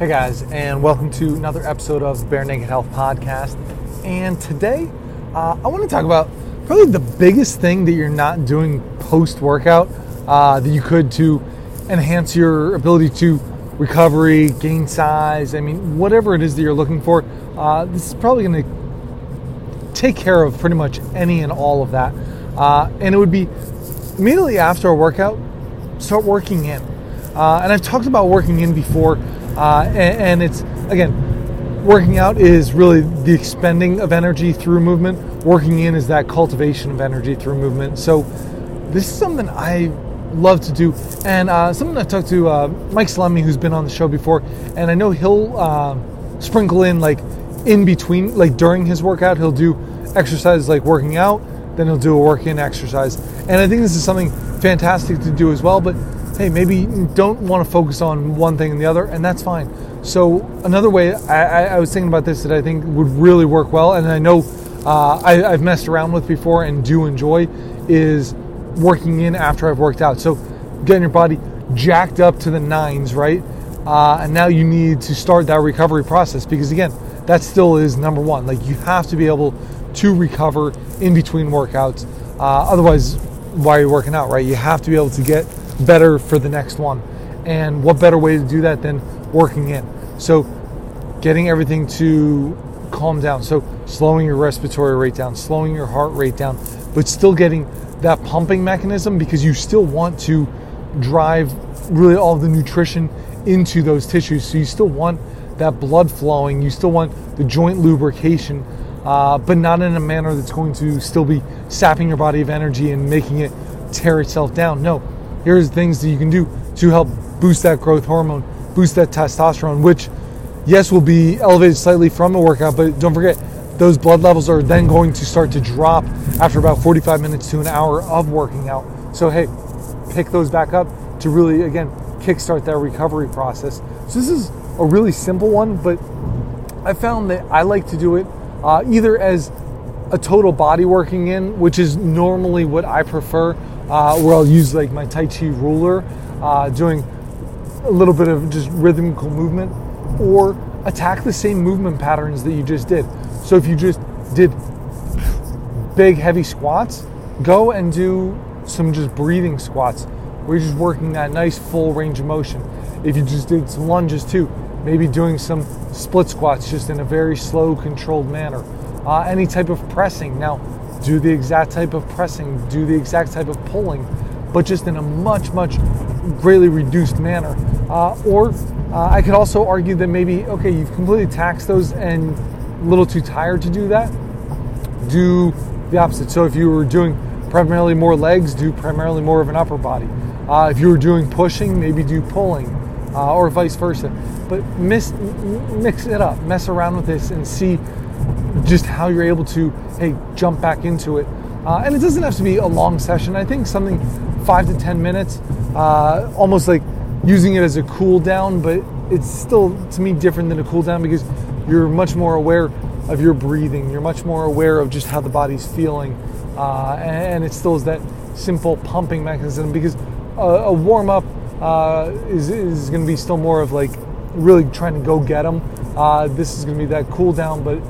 Hey guys, and welcome to another episode of Bare Naked Health Podcast. And today, uh, I want to talk about probably the biggest thing that you're not doing post workout uh, that you could to enhance your ability to recovery, gain size. I mean, whatever it is that you're looking for, uh, this is probably going to take care of pretty much any and all of that. Uh, and it would be immediately after a workout, start working in. Uh, and I've talked about working in before, uh, and, and, it's again, working out is really the expending of energy through movement. Working in is that cultivation of energy through movement. So this is something I love to do, and uh, something I talked to uh, Mike Salemi, who's been on the show before, and I know he'll uh, sprinkle in like in between, like during his workout, he'll do exercises like working out, then he'll do a work in exercise, and I think this is something fantastic to do as well. But hey, maybe you don't want to focus on one thing and the other, and that's fine. So another way I, I was thinking about this that I think would really work well, and I know uh, I, I've messed around with before and do enjoy, is working in after I've worked out. So getting your body jacked up to the nines, right? Uh, and now you need to start that recovery process because again, that still is number one. Like you have to be able to recover in between workouts. Uh, otherwise, why are you working out, right? You have to be able to get better for the next one. And what better way to do that than working in? So, getting everything to calm down. So, slowing your respiratory rate down, slowing your heart rate down, but still getting that pumping mechanism because you still want to drive really all the nutrition into those tissues. So, you still want that blood flowing, you still want the joint lubrication, uh, but not in a manner that's going to still be sapping your body of energy and making it tear itself down. No, here's things that you can do to help boost that growth hormone, boost that testosterone, which, yes, will be elevated slightly from a workout, but don't forget, those blood levels are then going to start to drop after about 45 minutes to an hour of working out. So, hey, pick those back up to really, again, kickstart that recovery process. So, this is a really simple one, but I found that I like to do it uh, either as a total body working in, which is normally what I prefer, where I'll use like my Tai Chi ruler, uh, doing a little bit of just rhythmical movement, or attack the same movement patterns that you just did. So if you just did big heavy squats, go and do some just breathing squats where you're just working that nice full range of motion. If you just did some lunges too, maybe doing some split squats just in a very slow, controlled manner. Uh, any type of pressing. Now, do the exact type of pressing, do the exact type of pulling, but just in a much, much greatly reduced manner. Uh, or uh, I could also argue that maybe, okay, you've completely taxed those and a little too tired to do that. Do the opposite. So if you were doing primarily more legs, do primarily more of an upper body. Uh, if you were doing pushing, maybe do pulling, uh, or vice versa. But mix, mix it up, mess around with this, and see just how you're able to hey jump back into it. Uh, and it doesn't have to be a long session. I think something five to ten minutes, uh, almost like using it as a cool down, but it's still to me different than a cool down because you're much more aware of your breathing. You're much more aware of just how the body's feeling, uh, and it still is that simple pumping mechanism because a, a warm up uh, is, is going to be still more of like really trying to go get them. Uh, this is going to be that cool down, but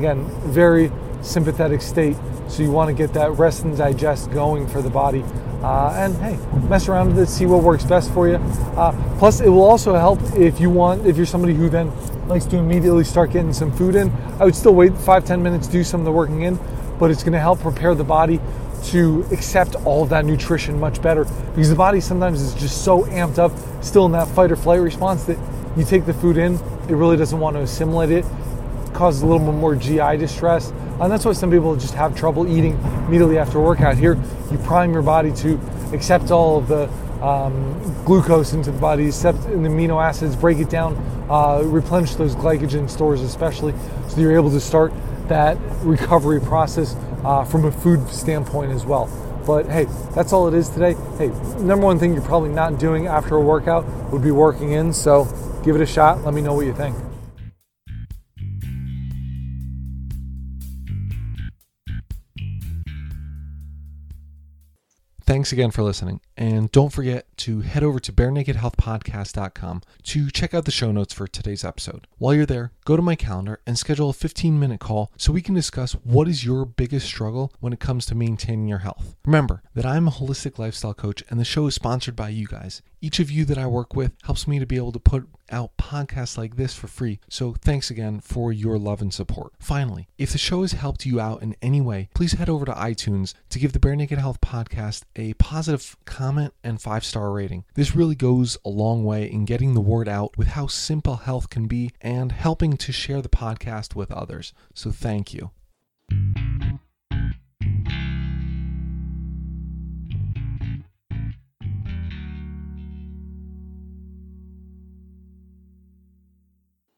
again, very sympathetic state. So you want to get that rest and digest going for the body. Uh, and hey, mess around with it, see what works best for you. Uh, plus, it will also help if you want, if you're somebody who then likes to immediately start getting some food in. I would still wait five, ten minutes, do some of the working in, but it's going to help prepare the body to accept all of that nutrition much better because the body sometimes is just so amped up, still in that fight or flight response that you take the food in, it really doesn't want to assimilate it, causes a little bit more GI distress. And that's why some people just have trouble eating immediately after a workout. Here, you prime your body to accept all of the um, glucose into the body, accept the amino acids, break it down, uh, replenish those glycogen stores, especially, so you're able to start that recovery process uh, from a food standpoint as well. But hey, that's all it is today. Hey, number one thing you're probably not doing after a workout would be working in. So give it a shot. Let me know what you think. Thanks again for listening. And don't forget to head over to barenakedhealthpodcast.com to check out the show notes for today's episode. While you're there, go to my calendar and schedule a 15 minute call so we can discuss what is your biggest struggle when it comes to maintaining your health. Remember that I'm a holistic lifestyle coach and the show is sponsored by you guys. Each of you that I work with helps me to be able to put out podcasts like this for free. So thanks again for your love and support. Finally, if the show has helped you out in any way, please head over to iTunes to give the Bare Naked Health podcast a positive comment and five star rating. This really goes a long way in getting the word out with how simple health can be and helping to share the podcast with others. So thank you.